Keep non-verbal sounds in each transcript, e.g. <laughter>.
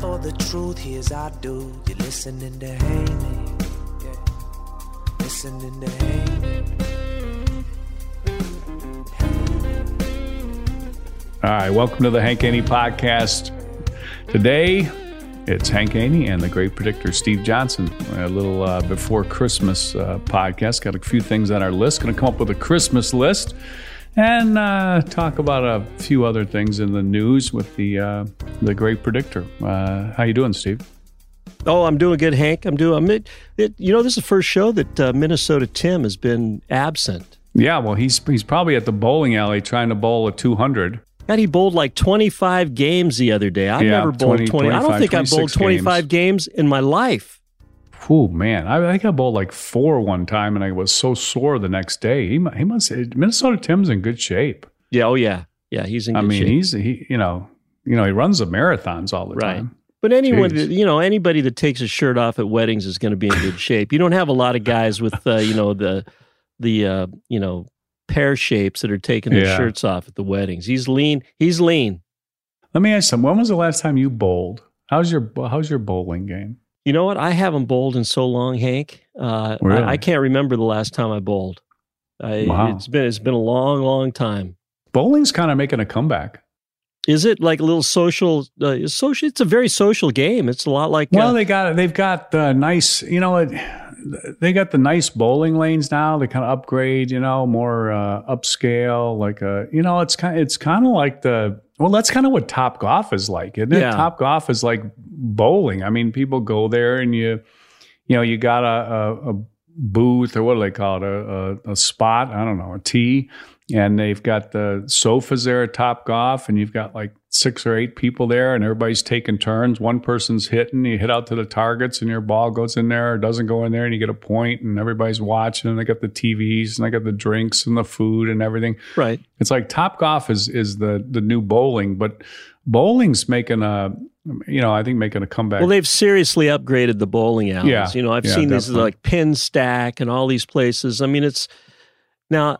For the truth. Here's our dude. You're listening to Haney. Yeah. Listening to Haney. All right, welcome to the Hank Haney Podcast. Today, it's Hank Haney and the great predictor Steve Johnson. A little uh, before Christmas uh, podcast. Got a few things on our list. Going to come up with a Christmas list and uh, talk about a few other things in the news with the uh, the great predictor. Uh, how you doing, Steve? Oh, I'm doing good, Hank. I'm doing. I'm, it, it, you know, this is the first show that uh, Minnesota Tim has been absent. Yeah, well, he's he's probably at the bowling alley trying to bowl a 200. God, he bowled like 25 games the other day. I've Yeah, never bowled 20, 20. I don't think I've bowled 26 25 games. in my life. Oh man, I, I I bowled like four one time, and I was so sore the next day. He he must Minnesota Tim's in good shape. Yeah. Oh, yeah. Yeah. He's in I good mean, shape. he's he you know you know he runs the marathons all the Right. time. But anyone, Jeez. you know, anybody that takes his shirt off at weddings is going to be in good shape. You don't have a lot of guys with, uh, you know, the the uh, you know pear shapes that are taking their Yeah. shirts off at the weddings. He's lean. He's lean. Let me ask you, something. when was the last time you bowled? How's your how's your bowling game? You know what? I haven't bowled in so long, Hank. Uh, Really? I, I can't remember the last time I bowled. I, Wow. It's been it's been a long, long time. Bowling's kind of making a comeback. Is it like a little social? Uh, it's social. It's a very social game. It's a lot like. Well, uh, they got they've got the nice, you know, it, they got the nice bowling lanes now. They kind of upgrade, you know, more uh, upscale. Like a, you know, it's kind it's kind of like the well, that's kind of what Top Golf is like, isn't it? Yeah. Top Golf is like bowling. I mean, people go there and you, you know, you got a, a, a booth or what do they call it, a, a, a spot? I don't know, a tee. And they've got the sofas there at Top Golf, and you've got like six or eight people there, and everybody's taking turns. One person's hitting, you hit out to the targets, and your ball goes in there or doesn't go in there, and you get a point, and everybody's watching. And they got the TVs, and they got the drinks and the food and everything. right. It's like Top Golf is is the the new bowling, but bowling's making a, you know, I think making a comeback. Well, they've seriously upgraded the bowling alleys. Yeah. You know, I've Yeah, seen these like Pinstack and all these places. I mean, it's now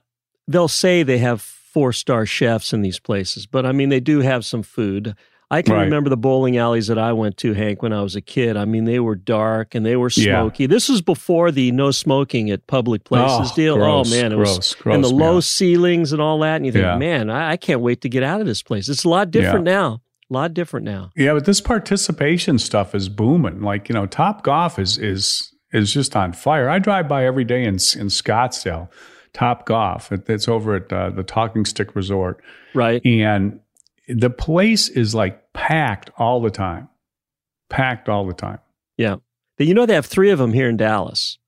they'll say they have four star chefs in these places, but I mean, they do have some food. I can Right. remember the bowling alleys that I went to, Hank, when I was a kid. I mean, they were dark and they were Yeah. smoky. This was before the no smoking at public oh, places Oh, deal. gross, oh man, it gross, was gross and the me low ceilings and all that. And you think, Yeah. man, I, I can't wait to get out of this place. It's a lot different now. A lot different now. Yeah, but this participation stuff is booming. Like you know, Top Golf is is is just on fire. I drive by every day in in Scottsdale. Top Golf. It's over at uh, the Talking Stick Resort, Right. and the place is like packed all the time. Packed all the time. Yeah. But you know they have three of them here in Dallas.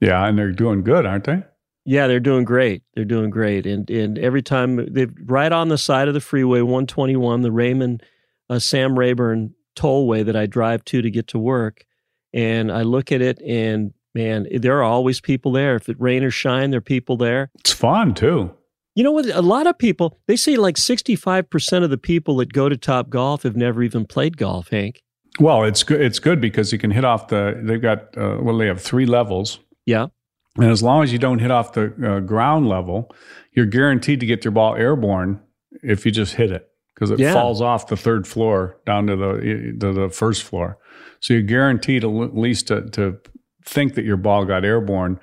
Yeah, and they're doing good, aren't they? Yeah, they're doing great. They're doing great, and and every time they're right on the side of the freeway, 121, the Raymond uh, Sam Rayburn tollway that I drive to to get to work, and I look at it, and man, there are always people there. If it rain or shine, there are people there. It's fun too. You know what? A lot of people they say like 65 percent of the people that go to Top Golf have never even played golf. Hank. Well, it's good. It's good because you can hit off the. They've got uh, well, they have three levels. Yeah. And as long as you don't hit off the uh, ground level, you're guaranteed to get your ball airborne if you just hit it because it Yeah. falls off the third floor down to the to the first floor. So you're guaranteed at least to, to think that your ball got airborne.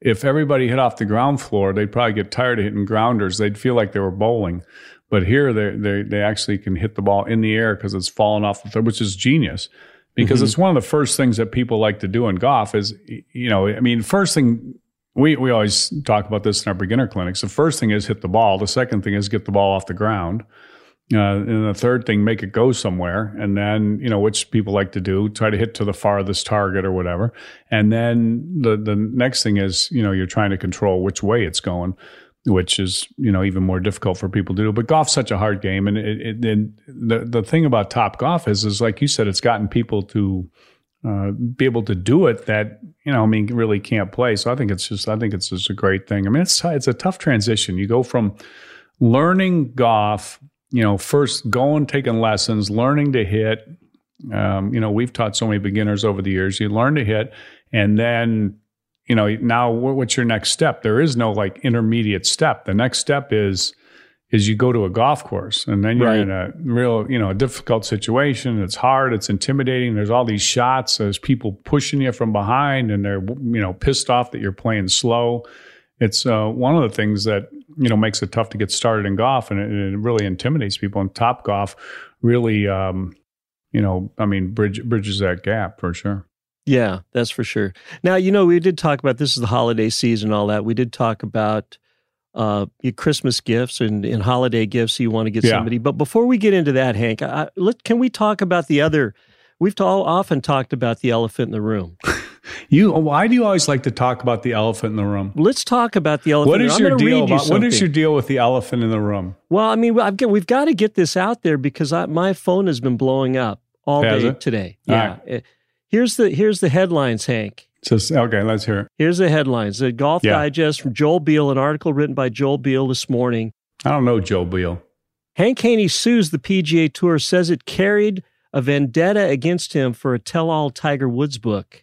If everybody hit off the ground floor, they'd probably get tired of hitting grounders. They'd feel like they were bowling. But here, they they they actually can hit the ball in the air because it's fallen off the third, which is genius. Because mm-hmm. it's one of the first things that people like to do in golf is, you know, I mean, first thing we we always talk about this in our beginner clinics. The first thing is hit the ball. The second thing is get the ball off the ground. Uh, and the third thing, make it go somewhere. And then, you know, which people like to do, try to hit to the farthest target or whatever. And then the the next thing is, you know, you're trying to control which way it's going, which is, you know, even more difficult for people to do. But golf's such a hard game. And it, it, and the the thing about top golf is, is like you said, it's gotten people to uh, be able to do it that you know I mean really can't play. So I think it's just I think it's just a great thing. I mean it's it's a tough transition. You go from learning golf, you know, first going taking lessons, learning to hit. Um, you know, we've taught so many beginners over the years. You learn to hit, and then you know now what- what's your next step? There is no like intermediate step. The next step is is you go to a golf course and then you're Right. in a real, you know, a difficult situation. It's hard. It's intimidating. There's all these shots. There's people pushing you from behind and they're, you know, pissed off that you're playing slow. It's uh, one of the things that, you know, makes it tough to get started in golf and it, it really intimidates people. And top golf really, um, you know, I mean, bridge, bridges that gap for sure. Yeah, that's for sure. Now, you know, we did talk about this is the holiday season all that. We did talk about uh, your Christmas gifts and, and holiday gifts you want to get Yeah. somebody. But before we get into that, Hank, I, let, can we talk about the other? We've ta- often talked about the elephant in the room. <laughs> You, why do you always like to talk about the elephant in the room? Let's talk about the elephant. What in the room. your deal you about, what is your deal with the elephant in the room? Well, I mean, I've we've got to get this out there because I, my phone has been blowing up all Has day it? today. All Yeah. Uh, Here's the here's the headlines, Hank. Okay, let's hear it. Here's the headlines. The Golf Yeah. Digest from Joel Beall, an article written by Joel Beall this morning. I don't know Joel Beall. Hank Haney sues the PGA Tour, says it carried a vendetta against him for a tell-all Tiger Woods book.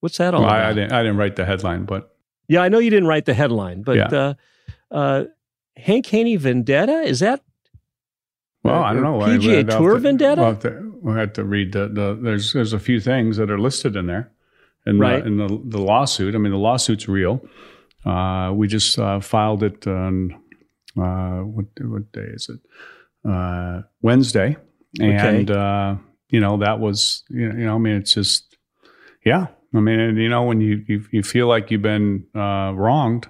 What's that all Well, about? I, I didn't. I didn't write the headline, but Yeah, I know you didn't write the headline, but Yeah. uh, uh, Hank Haney vendetta is that? well, Uh, I don't know. PGA Tour to- vendetta? We'll have, to, we'll have to read the, the. There's there's a few things that are listed in there, in Right. the, in the the lawsuit. I mean, the lawsuit's real. Uh, we just uh, filed it on uh, what what day is it? Uh, Wednesday, and uh, you know that was you know I mean it's just yeah. I mean, and, you know, when you, you you feel like you've been uh, wronged,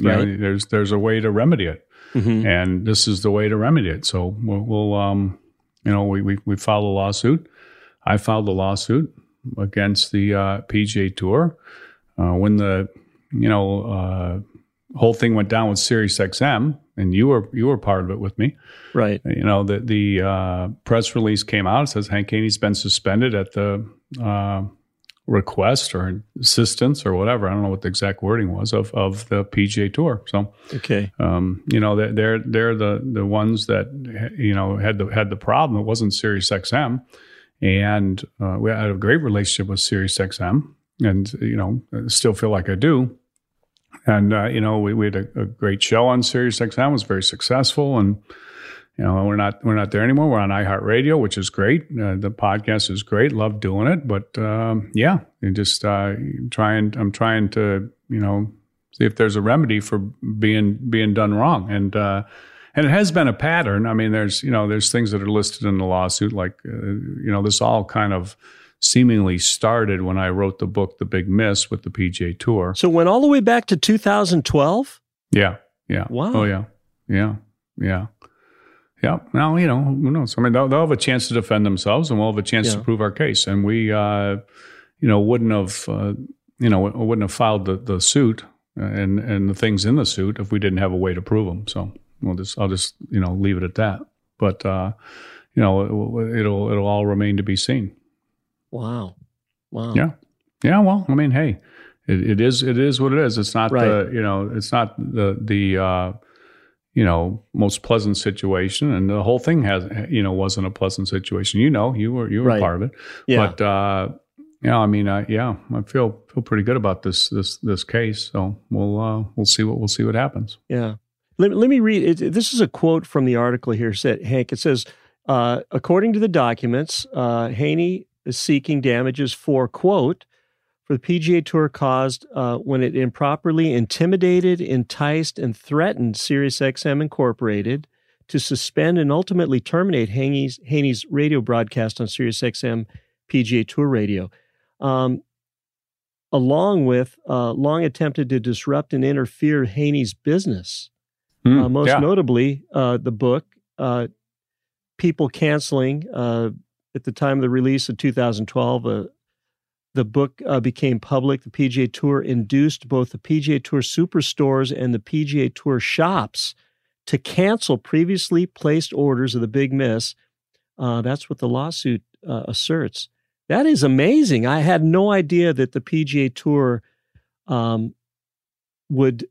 you know, there's there's a way to remedy it Mhm. and this is the way to remedy it. So we'll, we'll um, you know, we, we we filed a lawsuit. I filed a lawsuit against the uh, PGA Tour uh, when the you know uh, whole thing went down with Sirius XM, and you were you were part of it with me. Right. You know the the uh, press release came out. It says Hank Haney's been suspended at the uh, request or assistance or whatever. I don't know what the exact wording was of of the PGA Tour. So Okay. um, you know they're they're they're the the ones that you know had the had the problem. It wasn't Sirius XM, and uh, we had a great relationship with Sirius XM, and you know still feel like I do. And uh, you know we, we had a, a great show on Sirius XM. It was very successful, and you know, we're not we're not there anymore. We're on iHeartRadio, which is great. Uh, the podcast is great. Love doing it. But um, yeah, you just uh, trying. I'm trying to you know see if there's a remedy for being being done wrong. And uh, and it has been a pattern. I mean, there's you know there's things that are listed in the lawsuit, like uh, you know this all kind of seemingly started when I wrote the book The Big Miss with the PGA Tour. So went all the way back to 2012. Yeah, yeah. Wow. Oh yeah, yeah, yeah. Yeah. Now, you know, who knows? I mean, they'll, they'll have a chance to defend themselves and we'll have a chance Yeah. to prove our case. And we, uh, you know, wouldn't have, uh, you know, wouldn't have filed the, the suit and, and the things in the suit if we didn't have a way to prove them. So we'll just, I'll just, you know, leave it at that. But, uh, you know, it, it'll, it'll all remain to be seen. Wow. Wow. Yeah. Yeah. Well, I mean, hey, it, it is, it is what it is. It's not Right. the, you know, it's not the, the, uh, you know, most pleasant situation. And the whole thing has, you know, wasn't a pleasant situation. You know, you were, you were Right. part of it. Yeah. But, uh, yeah, I mean, uh, yeah, I feel feel pretty good about this this this case. So we'll uh, we'll see what we'll see what happens. Yeah. Let, let me read it. This is a quote from the article here, said Hank. It says, uh, according to the documents, uh, Haney is seeking damages for, quote, for the PGA Tour caused uh, when it improperly intimidated, enticed, and threatened SiriusXM Incorporated to suspend and ultimately terminate Haney's, Haney's radio broadcast on SiriusXM PGA Tour Radio. Um, along with uh, long attempted to disrupt and interfere Haney's business. Uh, most yeah. notably, uh, the book, uh, People Canceling, uh, at the time of the release of 2012, uh, the book uh, became public. The PGA Tour induced both the PGA Tour superstores and the PGA Tour shops to cancel previously placed orders of the Big Miss. Uh, that's what the lawsuit uh, asserts. That is amazing. I had no idea that the PGA Tour um, would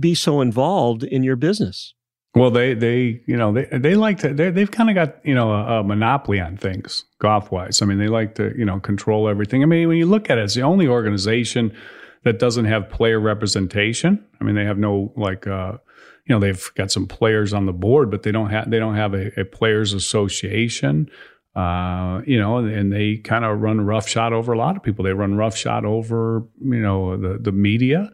be so involved in your business. Well, they they you know they they like to they they've kind of got you know a, a monopoly on things golf wise. I mean, they like to you know control everything. I mean, when you look at it, it's the only organization that doesn't have player representation. I mean, they have no like uh, you know they've got some players on the board, but they don't have they don't have a, a players association. Uh, you know, and they kind of run roughshod over a lot of people. They run roughshod over you know the the media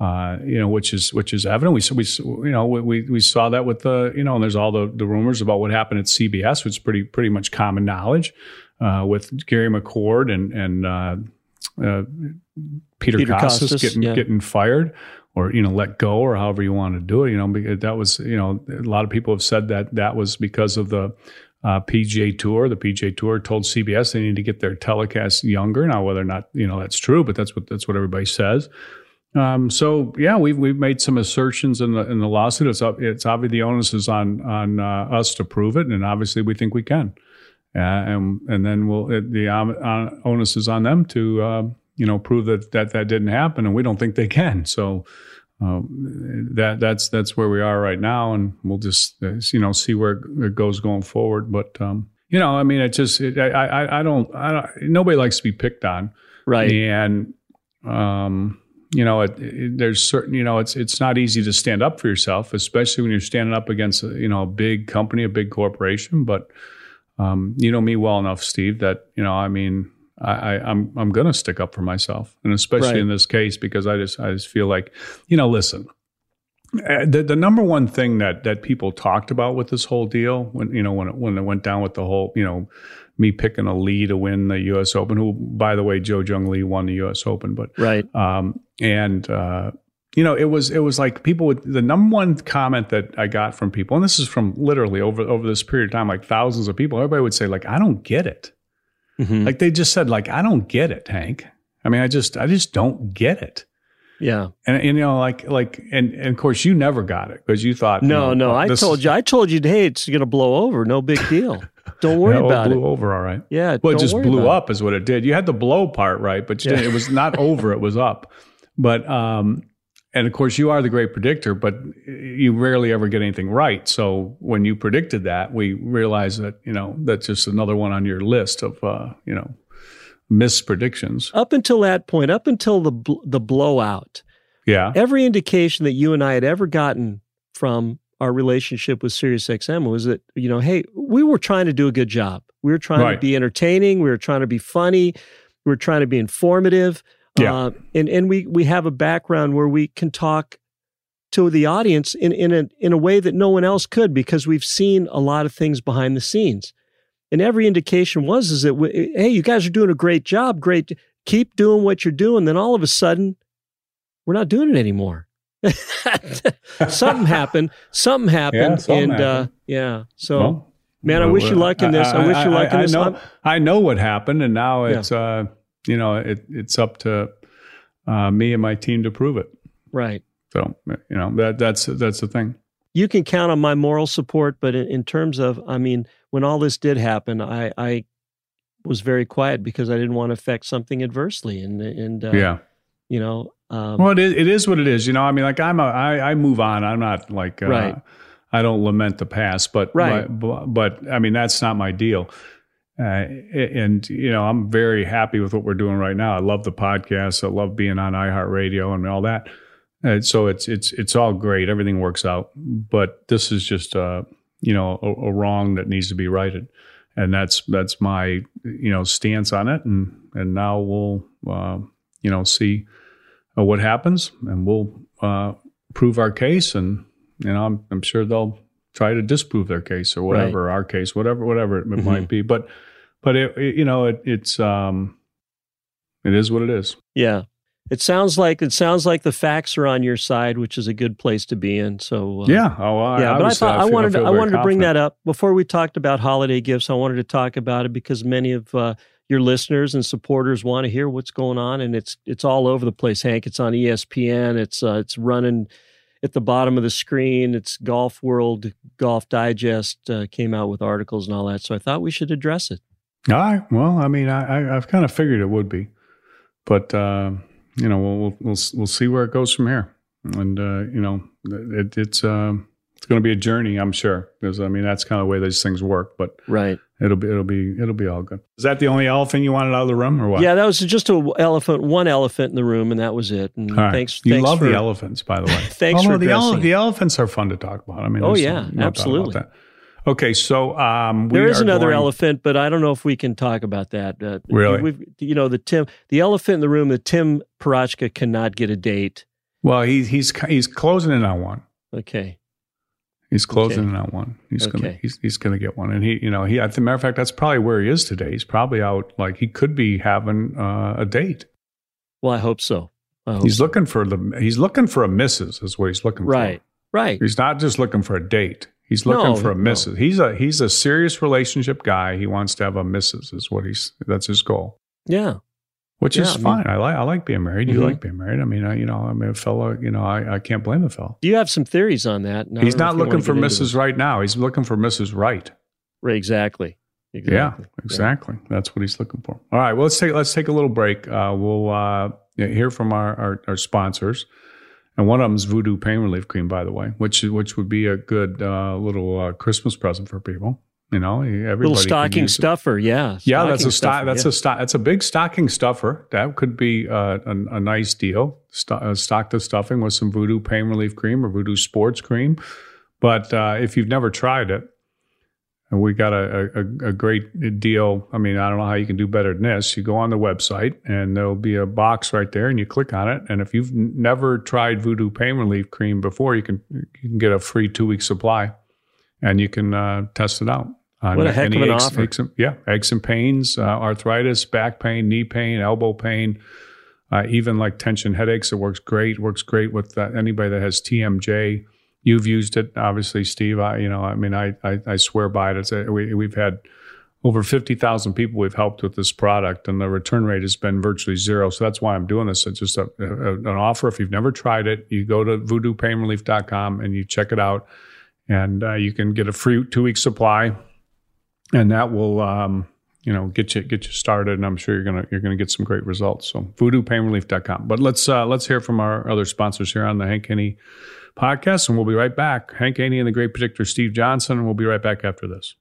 uh, you know, which is which is evident. We we you know we we saw that with the you know, and there's all the the rumors about what happened at CBS, which is pretty pretty much common knowledge uh, with Gary McCord and and uh, uh, Peter, Peter Kostis, Kostis, getting yeah. getting fired or you know let go or however you want to do it. You know, because that was you know a lot of people have said that that was because of the uh, PGA Tour. The PGA Tour told CBS they need to get their telecast younger. Now, whether or not you know that's true, but that's what that's what everybody says. Um, so yeah, we've we've made some assertions in the in the lawsuit. It's it's obviously the onus is on on uh, us to prove it, and obviously we think we can. Uh, and and then we'll it, the um, uh, onus is on them to uh, you know prove that that that didn't happen, and we don't think they can. So. Um, that that's that's where we are right now, and we'll just uh, you know see where it goes going forward. But um, you know, I mean, it just it, I, I I don't I don't nobody likes to be picked on, Right. and um, you know, it, it, there's certain, you know, it's it's not easy to stand up for yourself, especially when you're standing up against, a, you know, a big company, a big corporation. But um, you know me well enough, Steve, that you know, I mean, I, I, I'm I'm going to stick up for myself, and especially Right. in this case because I just I just feel like, you know, listen. uh, The, the number one thing that that people talked about with this whole deal when you know when it, when it went down with the whole you know me picking a Lee to win the U.S. Open, who by the way Jeongeun Lee won the U.S. Open, but Right. um, and uh, you know, it was it was like people would the number one comment that I got from people, and this is from literally over over this period of time, like thousands of people. Everybody would say, like, I don't get it. Mhm. Like they just said, like, I don't get it, Hank. I mean, I just I just don't get it. Yeah. And, and you know, like like and, and of course you never got it because you thought you No, know, no. I told you. I told you. Hey, it's going to blow over. No big deal. <laughs> Don't worry Yeah, about it it. blew over all right. Yeah. Well, it just blew up, is what it did. You had the blow part right, but Yeah. it was not <laughs> over; it was up. But um, and of course, you are the great predictor, but you rarely ever get anything right. So when you predicted that, we realized that you know that's just another one on your list of uh, you know mispredictions. Up until that point, up until the bl- the blowout, Yeah, every indication that you and I had ever gotten from our relationship with SiriusXM was that you know, hey, we were trying to do a good job. We were trying Right. to be entertaining. We were trying to be funny. We were trying to be informative. Yeah. Uh, and and we we have a background where we can talk to the audience in in a in a way that no one else could because we've seen a lot of things behind the scenes. And every indication was is that we, hey, you guys are doing a great job. Great, keep doing what you're doing. Then all of a sudden, we're not doing it anymore. <laughs> something happened. Something happened. something and Uh, yeah. So, Well, man, I wish you luck in this. I, wish you luck in I this. I'm- I know what happened, and now Yeah. it's uh, you know it, it's up to uh, me and my team to prove it. right. So you know that that's that's the thing. you can count on my moral support, but in, in terms of, I mean, when all this did happen, I, I was very quiet because I didn't want to affect something adversely, and and uh, yeah. you know, um, Well, it is, it is what it is. You know, I mean, like I'm a, I, I move on. I'm not like, uh, Right. I don't lament the past, but, Right. but, but, I mean, that's not my deal. Uh, and, you know, I'm very happy with what we're doing right now. I love the podcast. I love being on iHeartRadio and all that. And so it's, it's, it's all great. Everything works out, but this is just, uh, you know, a, a wrong that needs to be righted. And that's, that's my, you know, stance on it. And, and now we'll, uh, you know, see, uh, what happens, and we'll uh, prove our case. And you know, I'm, I'm sure they'll try to disprove their case or whatever, our case, whatever, whatever it Mhm. might be. But, but it, it- you know, it, it's um, it is what it is. yeah. It sounds like it sounds like the facts are on your side, which is a good place to be in. So uh, yeah. Oh, I, yeah, but I thought I, feel- wanted to, I very wanted to bring that up before we talked about holiday gifts. I wanted to talk about it because many of uh, your listeners and supporters want to hear what's going on, and it's it's all over the place. Hank, it's on ESPN. It's uh, it's running at the bottom of the screen. It's Golf World, Golf Digest uh, came out with articles and all that. So I thought we should address it. All right. Well, I mean, I, I, I've kind of figured it would be, but uh, you know, we'll, we'll we'll see where it goes from here, and uh, you know, it, it's it's going to be a journey, I'm sure, because I mean, that's kind of the way these things work. But Right. it'll be it'll be it'll be all good. Is that the only elephant you wanted out of the room, or what? Yeah, that was just a elephant, one elephant in the room, and that was it. And right. thanks, you thanks love for, the elephants, by the way. <laughs> Thanks Although for the, ele- the elephants are fun to talk about. I mean, Oh, yeah, no absolutely. Okay, so um, we There is another going- elephant, but I don't know if we can talk about that. Uh, Really? We've, you know, the Tim, the elephant in the room, the Tim Parachka cannot get a date. Well, he's he's he's closing in on one. Okay. He's closing Okay. in on one. He's gonna he's, he's gonna get one, and he you know he. As a matter of fact, that's probably where he is today. He's probably out. Like he could be having uh, a date. Well, I hope so. I hope He's so. looking for the. He's looking for a missus. Is what he's looking for. right. Right. He's not just looking for a date. He's looking No, for a no. missus. He's a he's a serious relationship guy. He wants to have a missus. Is what he's. That's his goal. Yeah. Which Yeah, is I mean- fine. I like I like being married. You Mhm. like being married. I mean, I, you know, I mean, a fellow. You know, I, I can't blame the fellow. Do you have some theories on that? He's not you looking for Mrs. Right now. He's looking for Mrs. Right. Right, exactly. Exactly. Yeah, exactly. That's what he's looking for. All right. Well, let's take let's take a little break. Uh, we'll uh, hear from our, our our sponsors, and one of them is Voodoo Pain Relief Cream, by the way, which which would be a good uh, little uh, Christmas present for people. You know, everybody Little stocking stuffer. Yeah. Yeah, that's a Stocking stuffer, That's yeah. a stock. That's a big stocking stuffer. That could be uh, a, a nice deal. Sto- uh, stock the stuffing with some Voodoo Pain Relief Cream or Voodoo Sports Cream. But uh, if you've never tried it, and we got a, a, a great deal. I mean, I don't know how you can do better than this. You go on the website, and there'll be a box right there, and you click on it. And if you've never tried Voodoo Pain Relief Cream before, you can you can get a free two week supply, and you can uh, test it out. On What a heck of an aches- offer. aches and- yeah, aches and pains, uh, arthritis, back pain, knee pain, elbow pain, uh, even like tension headaches. It works great. Works great with uh, anybody that has TMJ. You've used it, obviously, Steve. I, you know, I mean, I, I, I swear by it. It's a, we, we've had over fifty thousand people we've helped with this product, and the return rate has been virtually zero. So that's why I'm doing this. It's just a, a, an offer. If you've never tried it, you go to voodoopainrelief.com and you check it out, and uh, you can get a free two week supply, and that will. Um, you know, get you get you started, and I'm sure you're gonna you're gonna get some great results. So voodoopainrelief.com. But let's uh, let's hear from our other sponsors here on the Hank Haney podcast, and we'll be right back. Hank Haney and the great predictor Steve Johnson, and we'll be right back after this.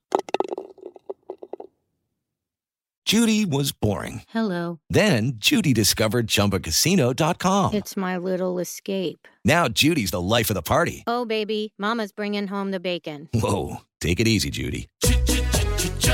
Judy was boring. Hello. Then Judy discovered ChumbaCasino.com. It's my little escape. Now Judy's the life of the party. Oh, baby, Mama's bringing home the bacon. Whoa, take it easy, Judy.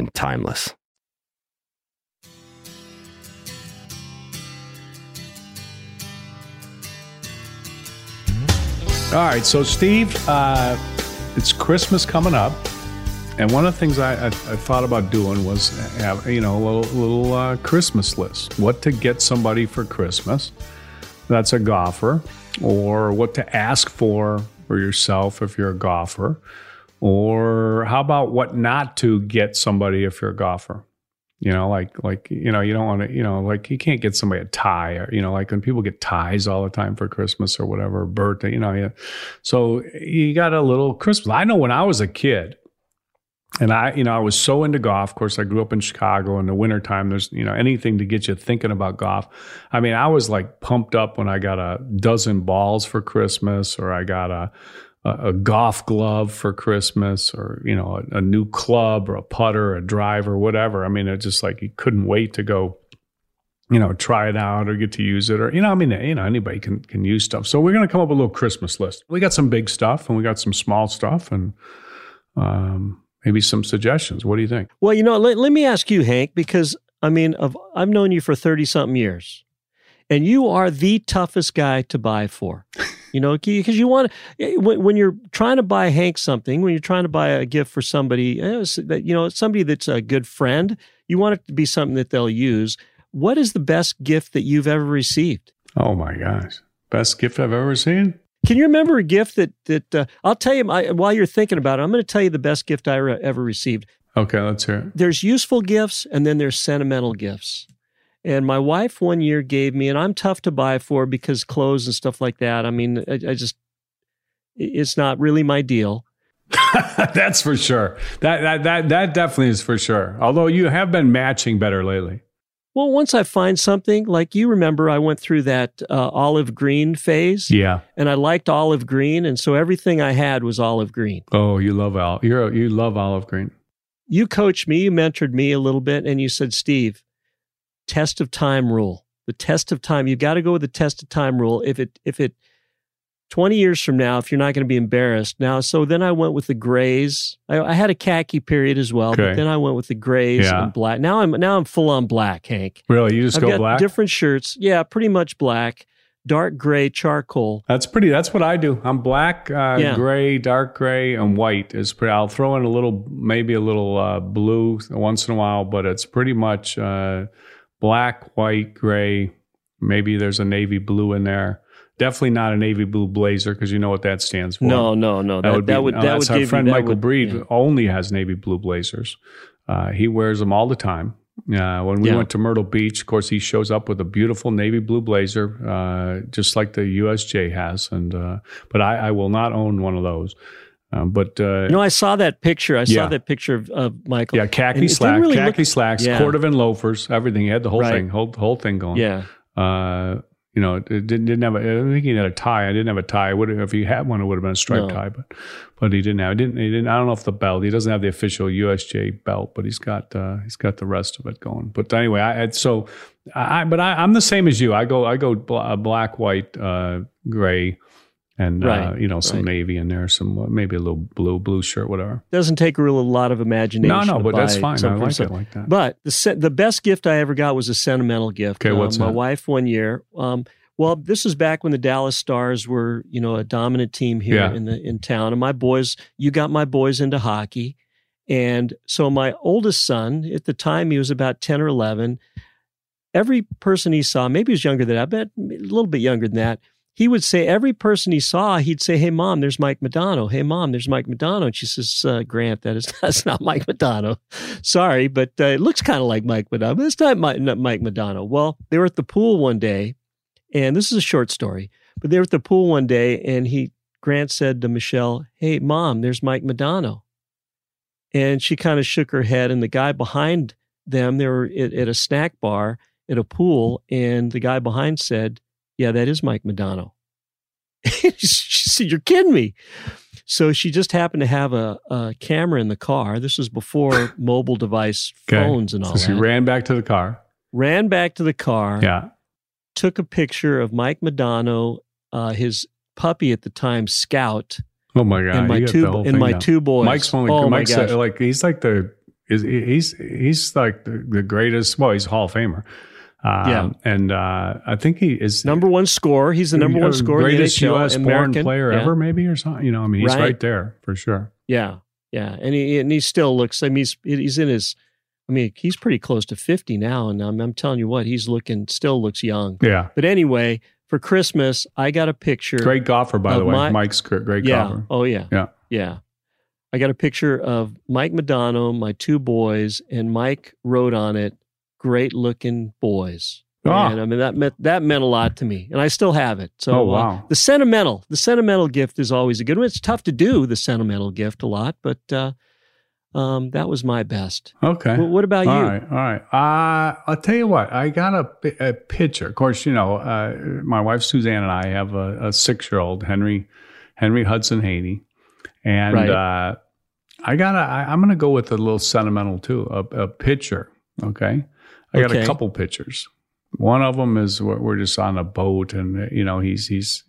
and timeless. All right, so Steve, uh, it's Christmas coming up, and one of the things I, I, I thought about doing was have you know a little, little uh, Christmas list. What to get somebody for Christmas that's a golfer, or what to ask for for yourself if you're a golfer, or how about what not to get somebody if you're a golfer. You know, like like you know, you don't want to, you know, like you can't get somebody a tie, or you know, like when people get ties all the time for Christmas or whatever, birthday, you know, yeah. So you got a little Christmas. I know when I was a kid, and I, you know, I was so into golf. Of course, I grew up in Chicago in the wintertime. There's, you know, anything to get you thinking about golf. I mean, I was like pumped up when I got a dozen balls for Christmas, or I got a a, a golf glove for Christmas or, you know, a, a, new club or a putter, a driver, whatever. I mean, it's just like you couldn't wait to go, you know, try it out or get to use it or, you know, I mean, you know, anybody can, can use stuff. So we're going to come up with a little Christmas list. We got some big stuff and we got some small stuff and, um, maybe some suggestions. What do you think? Well, you know, let, let me ask you, Hank, because I mean, of, I've known you for 30 something years and you are the toughest guy to buy for. You know, because you want eh, when, when you're trying to buy Hank something, when you're trying to buy a gift for somebody, eh, you know, somebody that's a good friend, you want it to be something that they'll use. What is the best gift that you've ever received? Oh my gosh, best gift I've ever seen. Can you remember a gift that that uh, I'll tell you I, while you're thinking about it? I'm going to tell you the best gift I re- ever received. Okay, let's hear it. There's useful gifts and then there's sentimental gifts. And my wife one year gave me, and I'm tough to buy for because clothes and stuff like that. I mean, I, I just, it's not really my deal. <laughs> That's for sure. That, that that that definitely is for sure. Although you have been matching better lately. Well, once I find something, like you remember, I went through that uh, olive green phase. Yeah, and I liked olive green, and so everything I had was olive green. Oh, you love olive. You're you love olive green. You coached me, you mentored me a little bit, and you said, Steve, test of time rule. The test of time. You've got to go with the test of time rule. If it if it 20 years from now, if you're not going to be embarrassed. Now, so then I went with the grays. I, I had a khaki period as well, okay. but then I went with the grays yeah. and black. Now I'm now I'm full on black, Hank. Really? You just I've go got black? Different shirts. Yeah, pretty much black. Dark gray, charcoal. That's pretty. That's what I do. I'm black, uh, yeah. gray, dark gray, and white is pretty. I'll throw in a little, maybe a little uh, blue once in a while, but it's pretty much uh, black, white, gray. Maybe there's a navy blue in there. Definitely not a navy blue blazer because you know what that stands for. No, no, no. That, that would be, that would, that would our friend you, Michael would, Breed yeah. only has navy blue blazers. Uh, he wears them all the time. Uh, when we Yeah. went to Myrtle Beach, of course, he shows up with a beautiful navy blue blazer, uh, just like the USGA has. And uh, but I, I will not own one of those. Um, but uh, You know, I saw that picture. I saw that picture of, of Michael. yeah, khaki slacks, really khaki look- slacks, Yeah. cordovan loafers, everything. He had the whole Right. thing, whole whole thing going. Yeah. Uh, You know, it didn't, didn't have. A, I think he had a tie. I didn't have a tie. Would if he had one, it would have been a striped No. tie. But but he didn't have. He didn't. He didn't. I don't know if the belt. He doesn't have the official USGA belt, but he's got uh, he's got the rest of it going. But anyway, I I- so I. But I, I'm the same as you. I go I go bla- black, white, uh, gray, and uh, you know some right. navy in there, some uh, maybe a little blue blue shirt, whatever. Doesn't take a real lot of imagination. No, no, but that's fine. I like it like that. But the the best gift I ever got was a sentimental gift. Okay, what's uh, my that? wife one year. Um, well, this was back when the Dallas Stars were, you know, a dominant team here Yeah. in the in town, and my boys. You got my boys into hockey, and so my oldest son at the time he was about ten or eleven. Every person he saw, maybe he was younger than that, but a little bit younger than that. He would say every person he saw, he'd say, "Hey, mom, there's Mike Modano. Hey, mom, there's Mike Modano." And she says, uh, "Grant, that is <laughs> that's not Mike Modano. Sorry, but uh, it looks kind of like Mike Modano. But it's not Mike, not Mike Modano." Well, they were at the pool one day, and this is a short story, but they were at the pool one day, and he Grant said to Michelle, "Hey, mom, there's Mike Modano," and she kind of shook her head, and the guy behind them, they were at, at a snack bar at a pool, and the guy behind said, "Yeah, that is Mike Modano." <laughs> she said, "You're kidding me." So she just happened to have a, a camera in the car. This was before <laughs> mobile device Okay. phones and all so she ran back to the car. Ran back to the car. Yeah. Took a picture of Mike Modano, uh, his puppy at the time, Scout, Oh my god! and my two and my down. two boys. Mike's only oh Mike's my gosh. uh, like he's like the is he's he's like the, the greatest. Well, he's a Hall of Famer. Um, Yeah. and uh, I think he is number one scorer. He's the number one scorer in the greatest NHL, U.S. born player Yeah. ever, maybe or something. You know, I mean, he's Right. right, there for sure. Yeah, yeah, and he and he still looks. I mean, he's he's in his. I mean, he's pretty close to fifty now, and I'm, I'm telling you what, he's looking still looks young. Yeah, But anyway, for Christmas, I got a picture. great golfer by the way. my- Mike's gr- great yeah. golfer. Oh yeah. Yeah. Yeah. I got a picture of Mike Modano, my two boys, and Mike wrote on it, "Great looking boys." Ah. And I mean that meant that meant a lot to me, and I still have it. So Oh, uh, the sentimental, the sentimental gift is always a good one. It's tough to do the sentimental gift a lot, but uh, um, that was my best. Okay. Well, what about All you? right, all right. Uh, I'll tell you what. I got a, a picture. Of course, you know, uh, my wife Suzanne and I have a, a six-year-old Henry Henry Hudson Haney, and Right. uh, I got. to I, I'm going to go with a little sentimental too. A, a picture. Okay. I got Okay. a couple pictures. One of them is we're, we're just on a boat, and you know he's he's.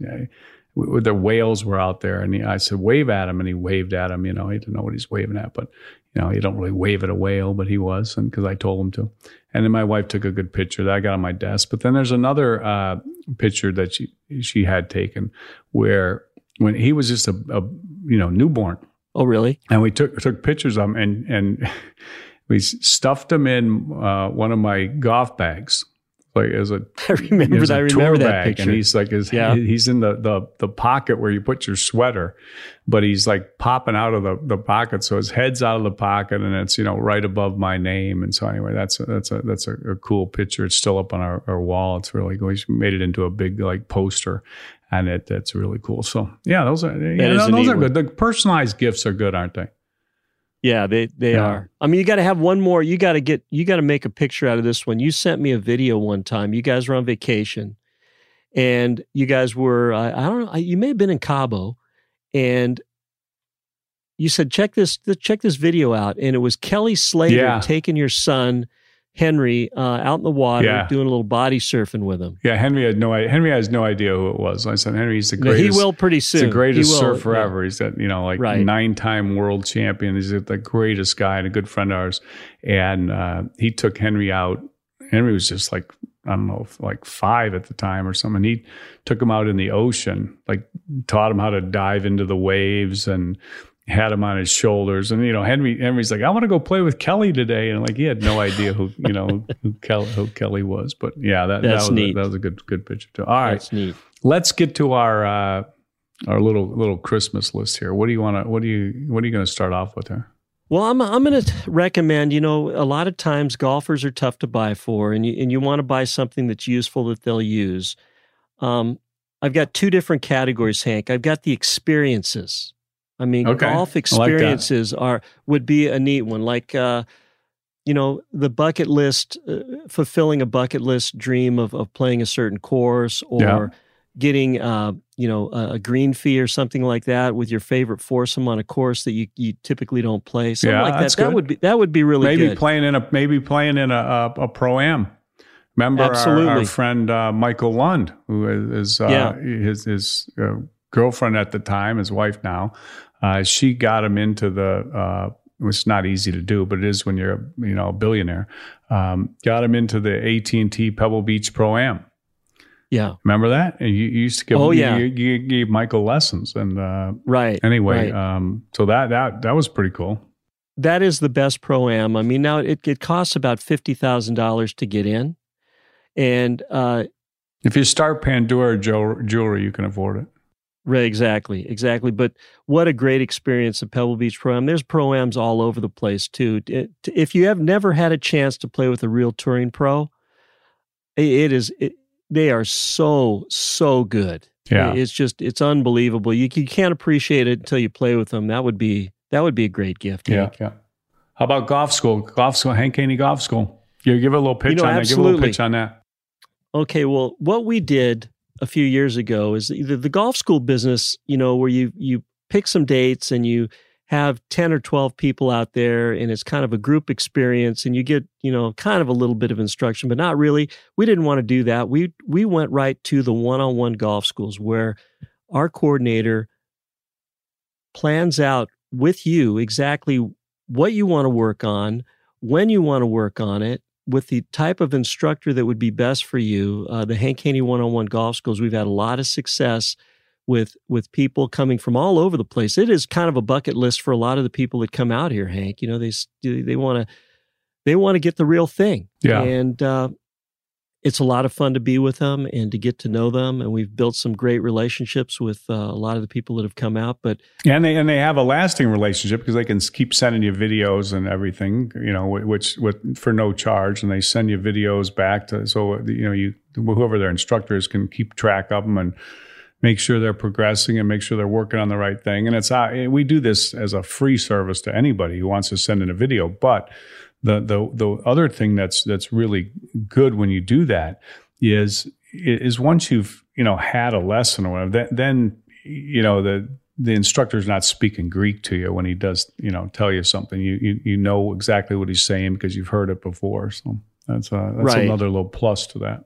The whales were out there, and he, I said, "Wave at him," and he waved at him. You know, he didn't know what he's waving at, but you know, you don't really wave at a whale, but he was, and because I told him to. And then my wife took a good picture that I got on my desk. But then there's another uh, picture that she she had taken where when he was just a, a you know newborn, Oh, really? and we took took pictures of him, and and <laughs> we stuffed him in uh, one of my golf bags. Like as a <laughs> I remember. as a I remember that bag, picture. and he's like his Yeah. he's in the, the the pocket where you put your sweater, but he's like popping out of the, the pocket, so his head's out of the pocket, and it's you know right above my name, and so anyway, that's a, that's a that's a, a cool picture. It's still up on our, our wall. It's really cool. He's made it into a big like poster, and it that's really cool. So yeah, those are yeah, is those are one. good. The personalized gifts are good, aren't they? Yeah, they they Yeah. are. I mean, you got to have one more. You got to get. You got to make a picture out of this one. You sent me a video one time. You guys were on vacation, and you guys were. I, I don't know. You may have been in Cabo, and you said check this check this video out, and it was Kelly Slater Yeah. taking your son Henry uh, out in the water, Yeah. doing a little body surfing with him. Yeah, Henry had no. Henry has no idea who it was. I said Henry's the No, greatest. he will pretty soon. The greatest surfer yeah. ever. He's that you know like Right. nine time world champion. He's the greatest guy and a good friend of ours. And uh, he took Henry out. Henry was just like I don't know, like five at the time or something. He took him out in the ocean, like taught him how to dive into the waves and had him on his shoulders. And you know, Henry Henry's like, I want to go play with Kelly today, and like he had no idea who you know who Kelly who Kelly was. But yeah, that, that was a, that was a good good picture too. All right, That's neat. let's get to our uh, our little little Christmas list here. What do you want to? What do you What are you going to start off with here? Well, I'm I'm going to recommend. You know, a lot of times golfers are tough to buy for, and you and you want to buy something that's useful that they'll use. Um, I've got two different categories, Hank. I've got the experiences. I mean, Okay. Golf experiences are would be a neat one. Like uh, you know, the bucket list, uh, fulfilling a bucket list dream of, of playing a certain course or Yeah. getting, uh, you know, a, a green fee or something like that with your favorite foursome on a course that you, you typically don't play. Something Yeah, like that. That good. would be that would be really maybe good. playing in a maybe playing in a a, a pro am. Remember our, our Absolutely. friend uh, Michael Lund, who is is, uh, Yeah. his his uh, girlfriend at the time, his wife now. Uh, she got him into the. Uh, it's not easy to do, but it is when you're a, you know a billionaire. Um, got him into the AT and T Pebble Beach Pro Am. yeah. Remember that? And you, you used to give. Oh, yeah. you, you gave Michael lessons, and uh, Right. anyway, right. um, so that that that was pretty cool. that is the best pro am. I mean, now it, it costs about fifty thousand dollars to get in, and uh, If you start Pandora jewelry, you can afford it. Right, exactly, exactly. But what a great experience at Pebble Beach Pro Am. There's pro ams all over the place too. If you have never had a chance to play with a real touring pro, it, is. It, they are so so good. Yeah. it's just it's unbelievable. You you can't appreciate it until you play with them. That would be that would be a great gift. Yeah, Hank. yeah. How about golf school? Golf school, Hank Haney Golf School. You give a little pitch You know, on that. Give a little absolutely. pitch on that. Okay, well, what we did a few years ago is the, the golf school business, you know, where you you pick some dates and you have 10 or 12 people out there and it's kind of a group experience and you get, you know, kind of a little bit of instruction, but not really. We didn't want to do that. We we went right to the one-on-one golf schools where our coordinator plans out with you exactly what you want to work on, when you want to work on it, with the type of instructor that would be best for you. Uh, the Hank Haney one-on-one golf schools, we've had a lot of success with with people coming from all over the place. It is kind of a bucket list for a lot of the people that come out here, Hank. You know, they they want to they want to get the real thing. Yeah. and uh, it's a lot of fun to be with them and to get to know them. And we've built some great relationships with uh, a lot of the people that have come out. But And they and they have a lasting relationship because they can keep sending you videos and everything, you know, which with for no charge, and they send you videos back to so you know you whoever their instructors can keep track of them and make sure they're progressing and make sure they're working on the right thing. And it's uh, we do this as a free service to anybody who wants to send in a video, but the the the other thing that's that's really good when you do that is is once you've you know had a lesson or whatever, then, then you know the the instructor's not speaking Greek to you when he does you know tell you something. You you, you know exactly what he's saying because you've heard it before. So that's uh, that's Right. another little plus to that.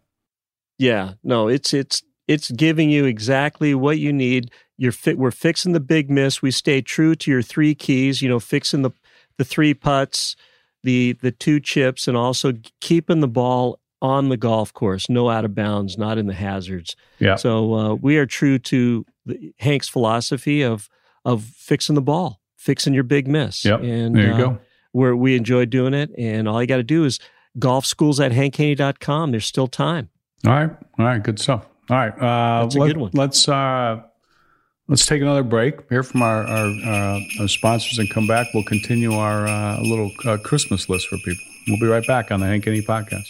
Yeah, no, it's it's it's giving you exactly what you need. You're fit. We're fixing the big miss. We stay true to your three keys. You know, fixing the the three putts, the the two chips, and also keeping the ball on the golf course, no out of bounds, not in the hazards. Yeah. So uh, we are true to the, Hank's philosophy of of fixing the ball, fixing your big miss. Yep. And There you uh, go. Where we enjoy doing it, and all you got to do is golf schools at hankhaney.com. There's still time. All right, all right, good stuff. All right, uh, That's a let, good one. Let's uh, let's take another break. Hear from our our, uh, our sponsors and come back. We'll continue our uh, little uh, Christmas list for people. We'll be right back on the Hank Haney podcast.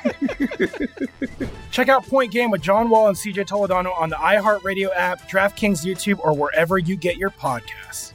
<laughs> Check out Point Game with John Wall and CJ Toledano on the iHeartRadio app, DraftKings YouTube, or wherever you get your podcasts.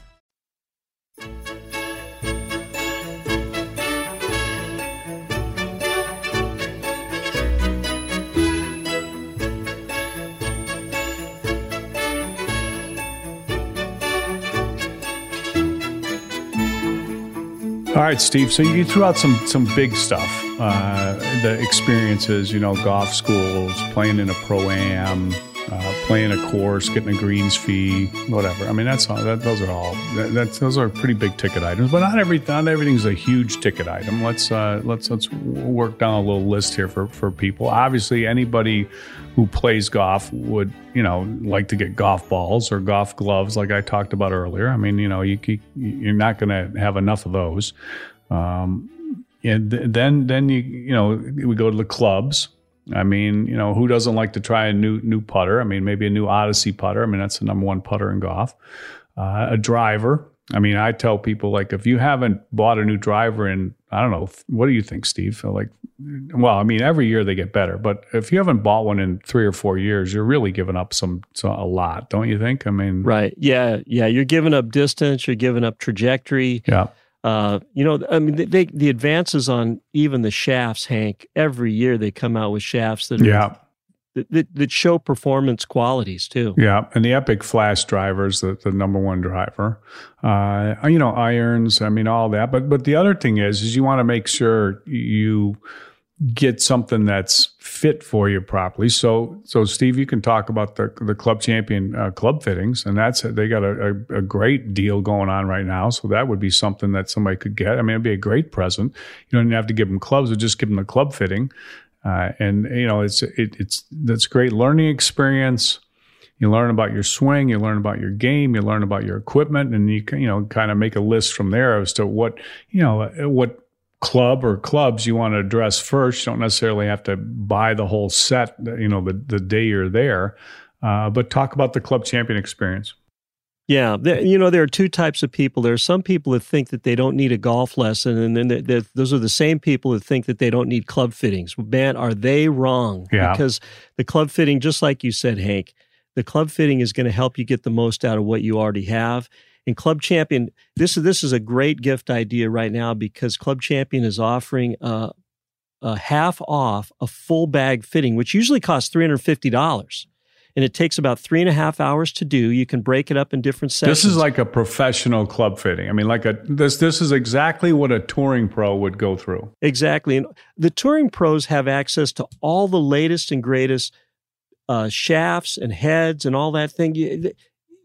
All right, Steve. So you threw out some some big stuff, uh, the experiences, you know, golf schools, playing in a pro am, uh, playing a course, getting a greens fee, whatever. I mean, that's all. That, those are all. That, that's those are pretty big ticket items, but not every not everything's a huge ticket item. Let's uh, let's let's work down a little list here for for people. Obviously, anybody who plays golf would you know like to get golf balls or golf gloves, like I talked about earlier. I mean, you know, you, you you're not going to have enough of those. Um, and th- then then you you know we go to the clubs. I mean, you know, who doesn't like to try a new new putter? I mean, maybe a new Odyssey putter. I mean, that's the number one putter in golf. Uh, a driver. I mean, I tell people like if you haven't bought a new driver in I don't know, what do you think, Steve? Like, well, I mean, every year they get better, but if you haven't bought one in three or four years, you're really giving up some, some a lot, don't you think? I mean, Right. Yeah. Yeah. You're giving up distance. You're giving up trajectory. Yeah. Uh, you know, I mean, they, they, the advances on even the shafts, Hank. Every year they come out with shafts that are, Yeah. that, that, that show performance qualities too. Yeah, and the Epic Flash driver is the, the number one driver. Uh, you know, irons. I mean, all that. But but the other thing is, is you want to make sure you get something that's fit for you properly. So so Steve, you can talk about the the Club Champion uh, club fittings, and that's they got a, a, a great deal going on right now. So that would be something that somebody could get. I mean, it'd be a great present. You don't have to give them clubs, or just give them the club fitting. Uh, and you know, it's it, it's that's great learning experience. You learn about your swing, you learn about your game, you learn about your equipment, and you can, you know kind of make a list from there as to what you know what club or clubs you want to address first. You don't necessarily have to buy the whole set, you know, the the day you're there, uh, but talk about the club champion experience. Yeah, there, you know there are two types of people. There are some people that think that they don't need a golf lesson, and then there- there- those are the same people that think that they don't need club fittings. Man, are they wrong? Yeah. Because the club fitting, just like you said, Hank, the club fitting is going to help you get the most out of what you already have. And Club Champion, this is this is a great gift idea right now because Club Champion is offering a, a half off a full bag fitting, which usually costs three hundred fifty dollars. And it takes about three and a half hours to do. You can break it up in different sections. This is like a professional club fitting. I mean, like a this this is exactly what a touring pro would go through. Exactly. And the touring pros have access to all the latest and greatest uh, shafts and heads and all that thing. You,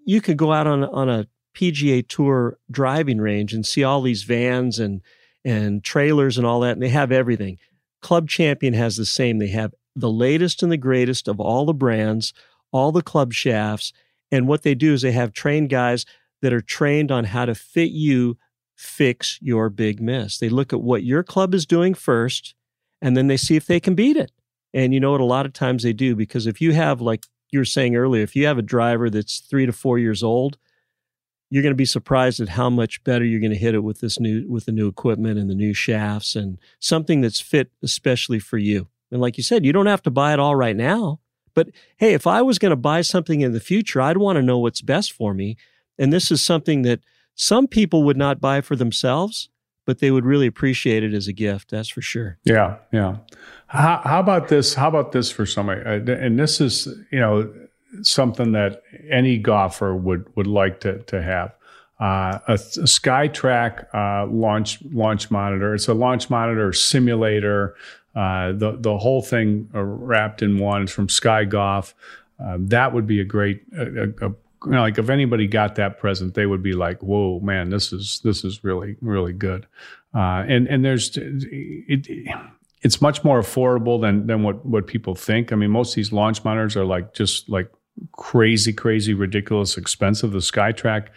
you could go out on, on a PGA Tour driving range and see all these vans and, and trailers and all that, and they have everything. Club Champion has the same. They have the latest and the greatest of all the brands, all the club shafts. And what they do is they have trained guys that are trained on how to fit you fix your big miss. They look at what your club is doing first, and then they see if they can beat it. And you know what? A lot of times they do because if you have, like you were saying earlier, if you have a driver that's three to four years old, you're going to be surprised at how much better you're going to hit it with this new with the new equipment and the new shafts and something that's fit especially for you. And like you said, you don't have to buy it all right now. But hey, if I was going to buy something in the future, I'd want to know what's best for me. And this is something that some people would not buy for themselves, but they would really appreciate it as a gift. That's for sure. Yeah, yeah. How, how about this? How about this for somebody? Uh, and this is, you know, something that any golfer would would like to to have. Uh, a, a SkyTrak uh, launch launch monitor. It's a launch monitor simulator. Uh, the the whole thing uh, wrapped in one. It's from Sky Golf. Uh, that would be a great. A, a, you know, like if anybody got that present, they would be like, "Whoa, man, this is this is really really good." Uh, and and there's it, it's much more affordable than than what what people think. I mean, most of these launch monitors are like just like crazy, crazy, ridiculous expensive. The SkyTrak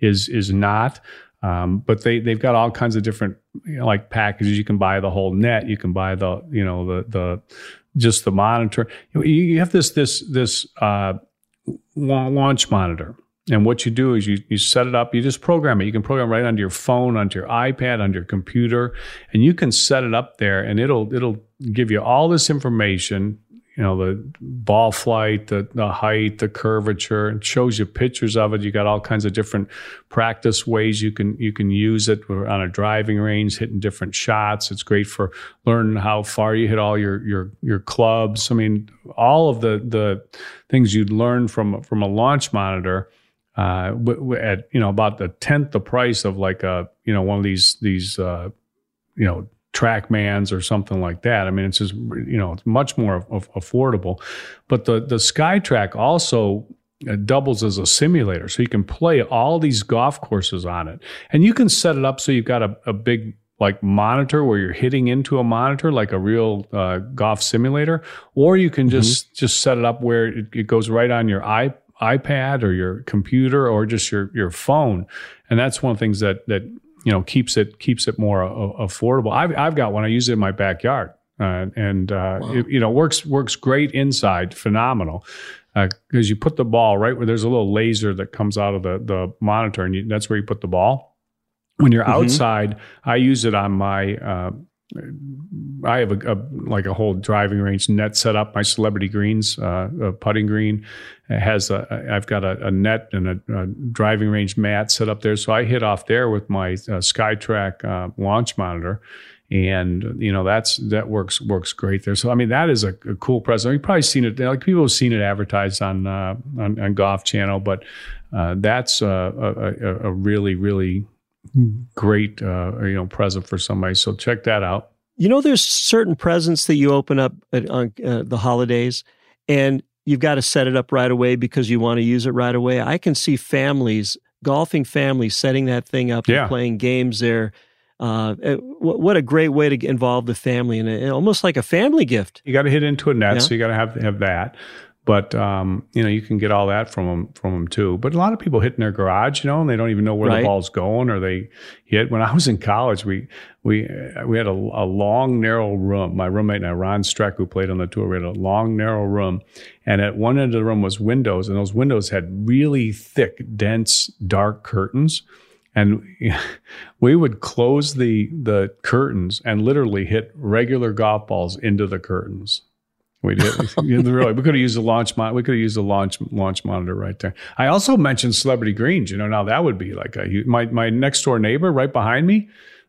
is is not. Um, but they they've got all kinds of different you know, like packages. You can buy the whole net. You can buy the you know the the just the monitor. You, you have this this this uh, launch monitor. And what you do is you, you set it up, you just program it. You can program right onto your phone, onto your iPad, onto your computer, and you can set it up there and it'll it'll give you all this information you know the ball flight the, the height the curvature. It shows you pictures of it. You got all kinds of different practice ways you can you can use it. On a driving range hitting different shots. It's great for learning how far you hit all your your your clubs. I mean all of the the things you'd learn from from a launch monitor uh, at you know about the tenth the price of like a you know one of these these uh, you know Trackmans or something like that. I mean, it's just you know it's much more affordable. But the the SkyTrak also uh, doubles as a simulator, so you can play all these golf courses on it, and you can set it up so you've got a, a big like monitor where you're hitting into a monitor like a real uh, golf simulator, or you can just mm-hmm. just set it up where it, it goes right on your iPad or your computer or just your your phone, and that's one of the things that that you know keeps it keeps it more uh, affordable. I've I've got one. I use it in my backyard, uh, and uh, wow. it, you know works works great inside, phenomenal. Because uh, you put the ball right where there's a little laser that comes out of the the monitor, and you, that's where you put the ball. When you're mm-hmm. outside, I use it on my uh, I have a, a, like a whole driving range net set up. My celebrity greens, uh, a putting green, it has a. I've got a, a net and a, a, driving range mat set up there. So I hit off there with my uh, SkyTrak uh, launch monitor, and you know that's that works works great there. So I mean that is a, a cool present. You've probably seen it. Like people have seen it advertised on uh, on, on, Golf Channel, but uh, that's a, a, a really really great uh, you know present for somebody. So check that out. You know, there's certain presents that you open up at, on uh, the holidays, and you've got to set it up right away because you want to use it right away. I can see families, golfing families, setting that thing up yeah. and playing games there. Uh, eh, what a great way to involve the family in it, almost like a family gift. You got to hit into a net, yeah. so you got to have have that. But um, you know, you can get all that from them from them too. But a lot of people hit in their garage, you know, and they don't even know where right. the ball's going, or they hit. When I was in college, we we we had a, a, long, narrow room. My roommate and I, Ron Streck, who played on the tour, we had a long, narrow room, and at one end of the room was windows, and those windows had really thick, dense, dark curtains and <laughs> we would close the the curtains and literally hit regular golf balls into the curtains we did. <laughs> really, we could have used a launch. Mo- we could have used a launch launch monitor right there. I also mentioned Celebrity Greens. You know, now that would be like a my my next door neighbor right behind me.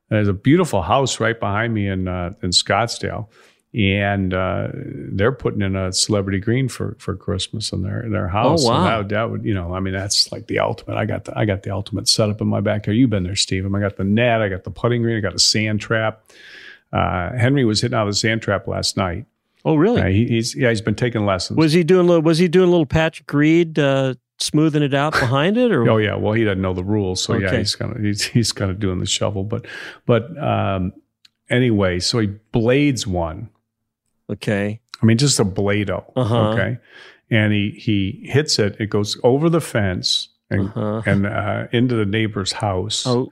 There's a beautiful house right behind me in uh, in Scottsdale, and uh, they're putting in a Celebrity Green for for Christmas in their their house. Oh wow! That, that, would you know, I mean, that's like the ultimate. I got the I got the ultimate setup in my backyard. You've been there, Stephen. I got the net. I got the putting green. I got a sand trap. Uh, Henry was hitting out of the sand trap last night Oh, really? Uh, he, he's yeah, he's been taking lessons. Was he doing? Little, was he doing a little Patrick Reed, uh, smoothing it out behind it? Or <laughs> oh yeah, well he doesn't know the rules, so okay. yeah, he's kind of he's he's kind of doing the shovel. But but um, anyway, so he blades one. Okay. I mean, just a blado. Uh-huh. Okay, and he he hits it. It goes over the fence and uh-huh. and uh, into the neighbor's house. Oh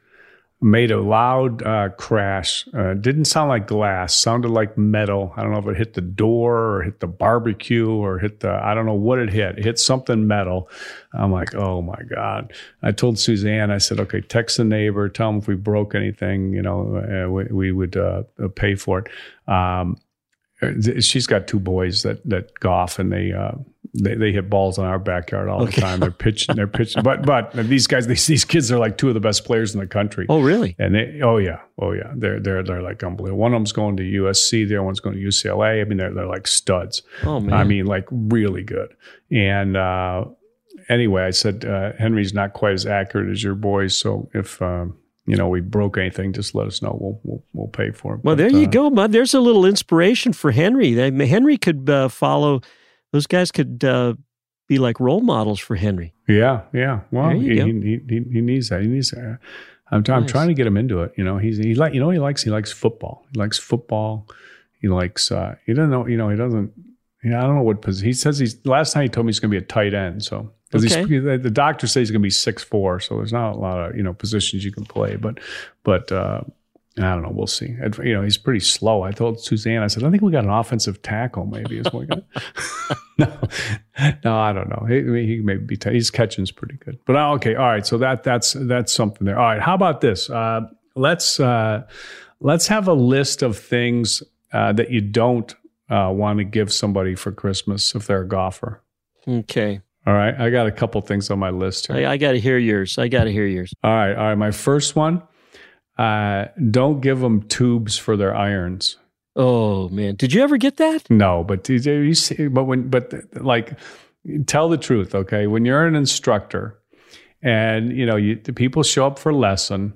made a loud uh, crash. Uh, didn't sound like glass, sounded like metal. I don't know if it hit the door or hit the barbecue or hit the, I don't know what it hit. It hit something metal. I'm like, oh my God. I told Suzanne, I said, okay, text the neighbor, tell him if we broke anything, you know, uh, we, we, would uh, pay for it. Um, she's got two boys that, that golf and they, uh, they, they hit balls in our backyard all okay. the time. They're pitching, they're pitching. But but these guys, these, these kids are like two of the best players in the country. Oh really? And they, oh yeah, oh yeah. They're they're they're like unbelievable. One of them's going to USC. The other one's going to UCLA. I mean, they're they're like studs. Oh man. I mean, like really good. And uh, anyway, I said uh, Henry's not quite as accurate as your boys. So if um, you know we broke anything, just let us know. We'll we'll, we'll pay for it. Well, but, there you uh, go, bud. There's a little inspiration for Henry. Henry could uh, follow those guys could uh, be like role models for Henry. Yeah, yeah. Well, he, he, he, he, needs that. He needs that. I'm, nice. I'm trying to get him into it. You know, he's he like you know he likes he likes football. He likes football. he likes. Uh, he doesn't know. You know, he doesn't. You know, I don't know what position. He says he's. Last time he told me he's going to be a tight end. So because Okay. he's the doctor says he's going to be six four. So there's not a lot of you know positions you can play. But but uh, I don't know. We'll see. You know, he's pretty slow. I told Suzanne. I said I think we got an offensive tackle. Maybe is what we got. <laughs> <laughs> no, no, I don't know. He, he may be. T- his catching's pretty good. But uh, okay, all right. So that that's that's something there. All right. How about this? Uh, let's uh, let's have a list of things uh, that you don't uh, want to give somebody for Christmas if they're a golfer. Okay. All right. I got a couple things on my list here. I, I got to hear yours. I got to hear yours. All right. All right. My first one. Uh, don't give them tubes for their irons. Oh man, did you ever get that? No, but you- you see, but when, but like, tell the truth, okay? When you're an instructor, and you know, you the people show up for lesson,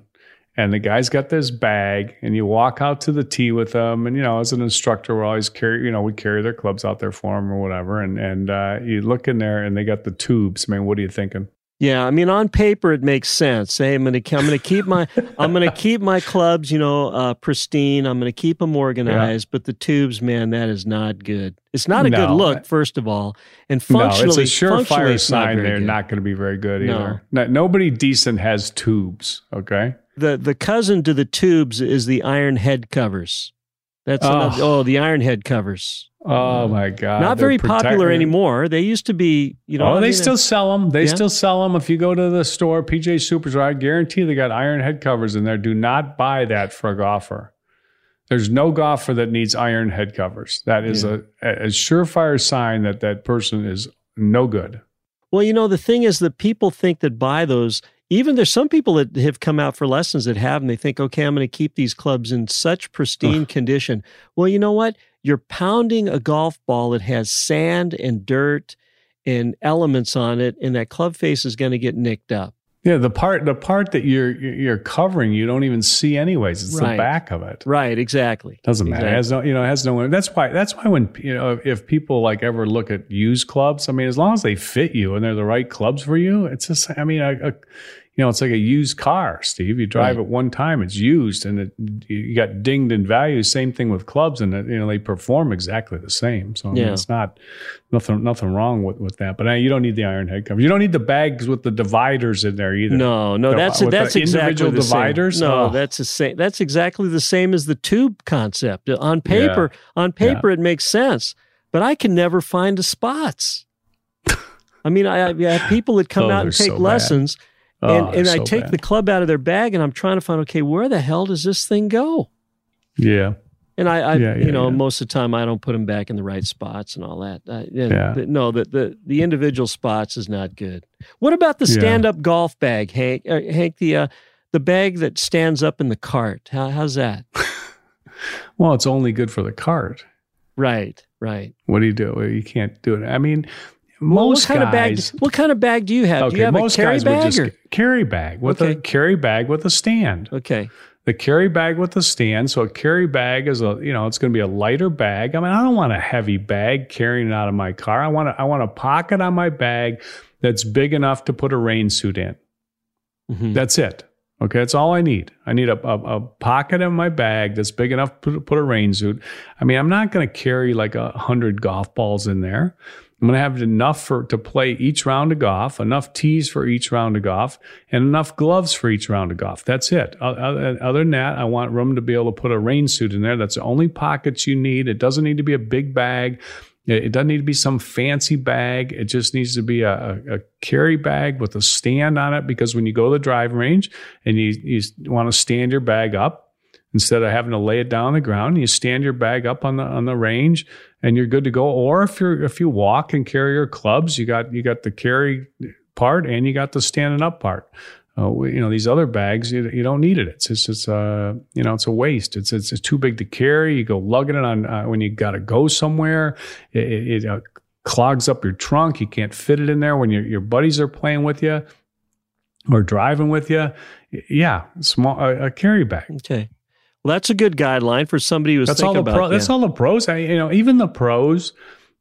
and the guy's got this bag, and you walk out to the tee with them, and you know, as an instructor, we always carry, you know, we carry their clubs out there for them or whatever, and and uh, you look in there, and they got the tubes. I mean, what are you thinking? Yeah, I mean, on paper it makes sense. Hey, I'm gonna I'm gonna keep my I'm gonna keep my clubs, you know, uh, pristine. I'm gonna keep them organized. But the tubes, man, that is not good. It's not a good look, first of all, and No, functionally, it's a surefire sign they're good. not going to be very good No. either. No, nobody decent has tubes. Okay. The the cousin to the tubes is the iron head covers. That's Oh. another, oh the iron head covers. Oh uh, my God! not very popular anymore. They used to be, you know. oh, I they mean, still sell them. They Yeah. still sell them. If you go to the store, PGA Superstore, I guarantee they got iron head covers in there. Do not buy that for a golfer. There's no golfer that needs iron head covers. That is Yeah. a, a surefire sign that that person is no good. Well, you know, the thing is that people think that buy those, even there's some people that have come out for lessons that have, and they think, okay, I'm going to keep these clubs in such pristine <laughs> condition. Well, you know what? You're pounding a golf ball that has sand and dirt and elements on it, and that club face is going to get nicked up. Yeah, the part the part that you're you're covering, you don't even see anyways. It's Right. the back of it. Right, exactly. Doesn't matter. It has no, you know, it has no. That's why. That's why when you know, if people like ever look at used clubs, I mean, as long as they fit you and they're the right clubs for you, it's just. I mean, a, a you know, it's like a used car, Steve. You drive it one time, it's used, and it, you got dinged in value. Same thing with clubs, and it, you know they perform exactly the same. So I mean, Yeah. it's not nothing nothing wrong with with that. But uh, you don't need the iron head cover. You don't need the bags with the dividers in there either. No, no, The- that's that's exactly individual the same. No, Oh. that's the same. That's exactly the same as the tube concept. On paper, on paper, it makes sense, but I can never find the spots. <laughs> I mean, I, I have people that come Oh, out and take so bad. Lessons, Oh, and, they're I take bad. the club out of their bag, and I'm trying to find, okay, where the hell does this thing go? yeah. And I, I Yeah, yeah, you know, yeah. most of the time I don't put them back in the right spots and all that. Uh, yeah, no, the, the the individual spots is not good. What about the stand up golf bag, Hank? Uh, Hank, the uh, the bag that stands up in the cart. How, how's that? <laughs> Well, it's only good for the cart. right, right. What do you do? You can't do it. I mean, Well, most what kind guys. of bag? What kind of bag do you have? do you have most a carry guys bag would just or? carry bag with a carry bag with a stand. Okay. The carry bag with a stand. So a carry bag is a you know it's going to be a lighter bag. I mean, I don't want a heavy bag carrying it out of my car. I want a, I want a pocket on my bag that's big enough to put a rain suit in. Mhm. That's it. Okay, that's all I need. I need a, a, a pocket in my bag that's big enough to put a rain suit. I mean, I'm not going to carry like a hundred golf balls in there. I'm going to have enough for to play each round of golf, enough tees for each round of golf, and enough gloves for each round of golf. That's it. Other than that, I want room to be able to put a rain suit in there. That's the only pockets you need. It doesn't need to be a big bag. It doesn't need to be some fancy bag. It just needs to be a, a, a carry bag with a stand on it because when you go to the drive range and you, you want to stand your bag up instead of having to lay it down on the ground, you stand your bag up on the on the range and you're good to go. Or if you're if you walk and carry your clubs, you got you got the carry part and you got the standing up part. Uh, you know these other bags, you, you don't need it. It's it's uh you know it's a waste. It's it's, it's too big to carry. You go lugging it on uh, when you got to go somewhere. It, it, it uh, clogs up your trunk. You can't fit it in there when your your buddies are playing with you or driving with you. Yeah, small a, a carry bag. Okay. Well, that's a good guideline for somebody who's That's thinking all the about. pro, that's all the pros. I, you know, even the pros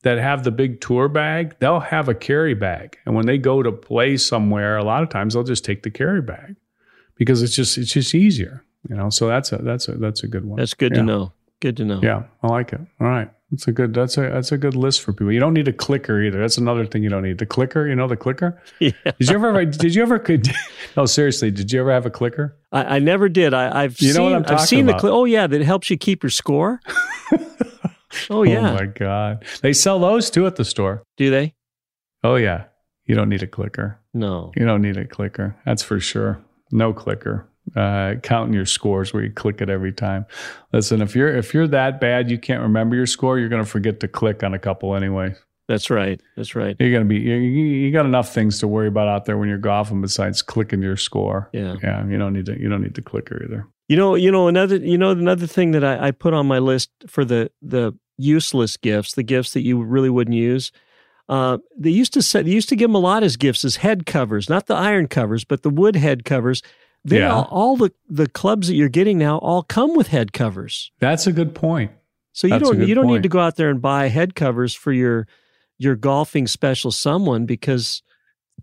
that have the big tour bag, they'll have a carry bag, and when they go to play somewhere, a lot of times they'll just take the carry bag because it's just it's just easier. You know, so that's a that's a that's a good one. That's good Yeah. to know. Good to know. Yeah, I like it. All right. That's a good that's a that's a good list for people. You don't need a clicker either. That's another thing you don't need. The clicker, you know the clicker? <laughs> Yeah. Did you ever did you ever could <laughs> no seriously, did you ever have a clicker? I, I never did. I, I've You know seen what I'm I've talking seen about. the oh yeah, that helps you keep your score. <laughs> oh yeah. Oh my god. They sell those too at the store. Do they? Oh yeah. You don't need a clicker. No. You don't need a clicker. That's for sure. No clicker. Uh, counting your scores where you click it every time. Listen, if you're if you're that bad you can't remember your score, you're going to forget to click on a couple anyway. That's right. That's right. You're going to be you, you got enough things to worry about out there when you're golfing besides clicking your score. Yeah. Yeah. You don't need to you don't need the clicker either. You know, you know another you know another thing that I, I put on my list for the the useless gifts, the gifts that you really wouldn't use. Uh, they used to say they used to give them a lot as gifts as head covers, not the iron covers, but the wood head covers. They Yeah. all, all the the clubs that you're getting now all come with head covers. That's a good point. So you That's don't you don't need to go out there and buy head covers for your your golfing special someone because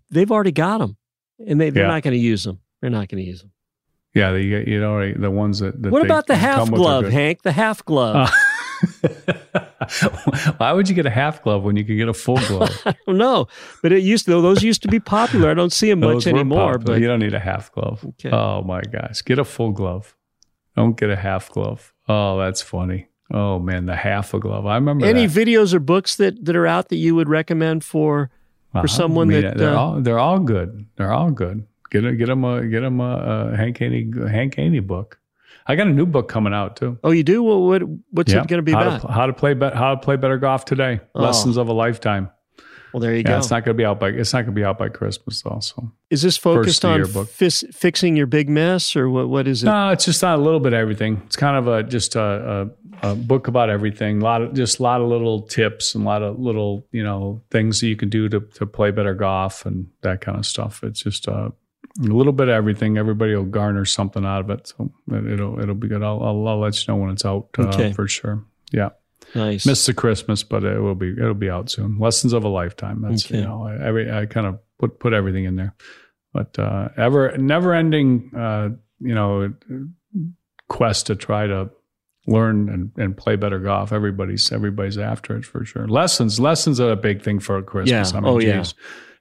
they've already got them and they, they're Yeah. not going to use them. They're not going to use them. Yeah, you you know the ones that, that What about the half glove. Hank? The half glove. <laughs> <laughs> Why would you get a half glove when you can get a full glove? <laughs> I don't know, but it used to, those used to be popular. I don't see them much anymore. popular. But you don't need a half glove. Okay. Oh my gosh, get a full glove. Don't get a half glove. Oh, that's funny. Oh man, the half a glove. I remember any that. videos or books that that are out that you would recommend for for Uh-huh. someone I mean, that they're uh, all they're all good. They're all good. Get a, get them a get 'em a, a Hank Haney Hank Haney book. I got a new book coming out too. Oh, you do? Well, what what's Yeah. it going to be how about? To, how to play bet how to play better golf today. Oh. Lessons of a lifetime. well, there you Yeah, go. it's not going to be out by it's not going to be out by Christmas though. So Is this focused on fis- fixing your big mess, or what? What is it? No, it's just not a little bit of everything. It's kind of a just a, a, a book about everything. A lot of just a lot of little tips and a lot of little you know things that you can do to to play better golf and that kind of stuff. It's just uh, a little bit of everything. Everybody will garner something out of it, so it'll it'll be good. I'll I'll, I'll let you know when it's out uh, Okay. for sure. Yeah. Nice. Missed the Christmas, but it will be it'll be out soon. Lessons of a lifetime. That's Okay. you know I, every I kind of put put everything in there, but uh, ever never ending uh, you know quest to try to learn and, and play better golf. Everybody's everybody's after it for sure. Lessons lessons are a big thing for Christmas. Yeah. I mean, Oh, yeah.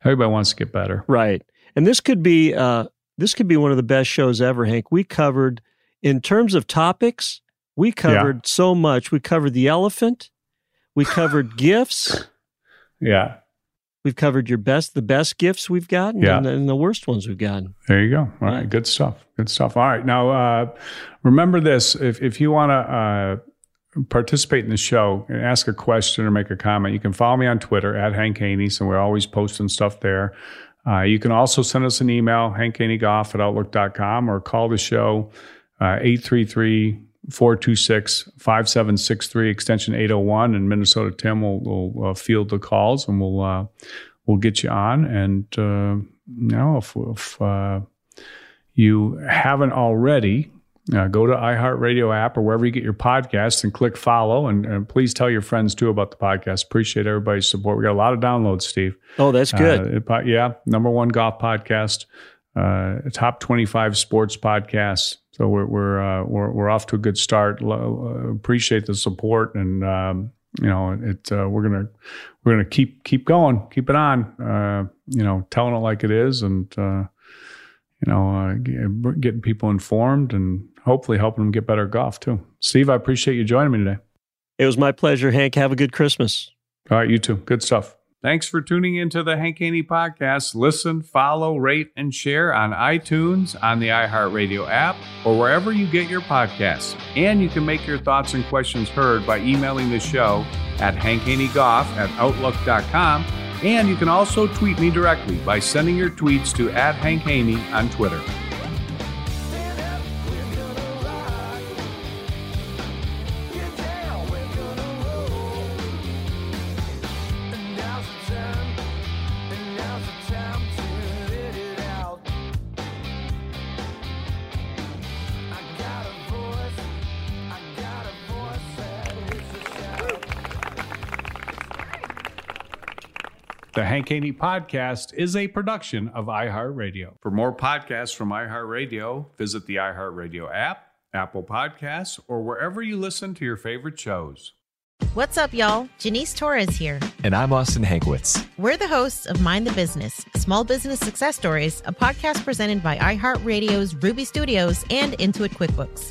everybody wants to get better. Right. And this could be uh, this could be one of the best shows ever, Hank. We covered in terms of topics, we covered so much. We covered the elephant, we covered <laughs> gifts, Yeah. we've covered your best the best gifts we've gotten Yeah. and, and the worst ones we've gotten. There you go. All right, good stuff. Good stuff. All right, now uh, remember this: if if you want to uh, participate in the show and ask a question or make a comment, you can follow me on Twitter at Hank Haney. So we're always posting stuff there. Uh, you can also send us an email, hankhaneygolf at outlook.com, or call the show uh, 833 426 5763, extension 801. And Minnesota Tim will, will uh, field the calls and we'll, uh, we'll get you on. And, uh, know, if, if uh, you haven't already, uh, go to iHeartRadio app or wherever you get your podcasts and click follow. And, and please tell your friends too about the podcast. Appreciate everybody's support. We got a lot of downloads, Steve. Oh, that's good. Uh, it yeah, number one golf podcast, uh, top twenty-five sports podcasts. So we're we're uh, we're, we're off to a good start. Lo- uh, appreciate the support, and um, you know it. Uh, we're gonna we're gonna keep keep going, keep it on. Uh, you know, telling it like it is, and uh, you know, uh, getting people informed, and hopefully helping them get better at golf too. Steve, I appreciate you joining me today. It was my pleasure, Hank. Have a good Christmas. All right, you too. Good stuff. Thanks for tuning into the Hank Haney podcast. Listen, follow, rate, and share on iTunes, on the iHeartRadio app, or wherever you get your podcasts. And you can make your thoughts and questions heard by emailing the show at hankhaneygolf at outlook.com. And you can also tweet me directly by sending your tweets to at Hank Haney on Twitter. The Hank Haney Podcast is a production of iHeartRadio. For more podcasts from iHeartRadio, visit the iHeartRadio app, Apple Podcasts, or wherever you listen to your favorite shows. What's up, y'all? Janice Torres here. And I'm Austin Hankwitz. We're the hosts of Mind the Business Small Business Success Stories, a podcast presented by iHeartRadio's Ruby Studios and Intuit QuickBooks.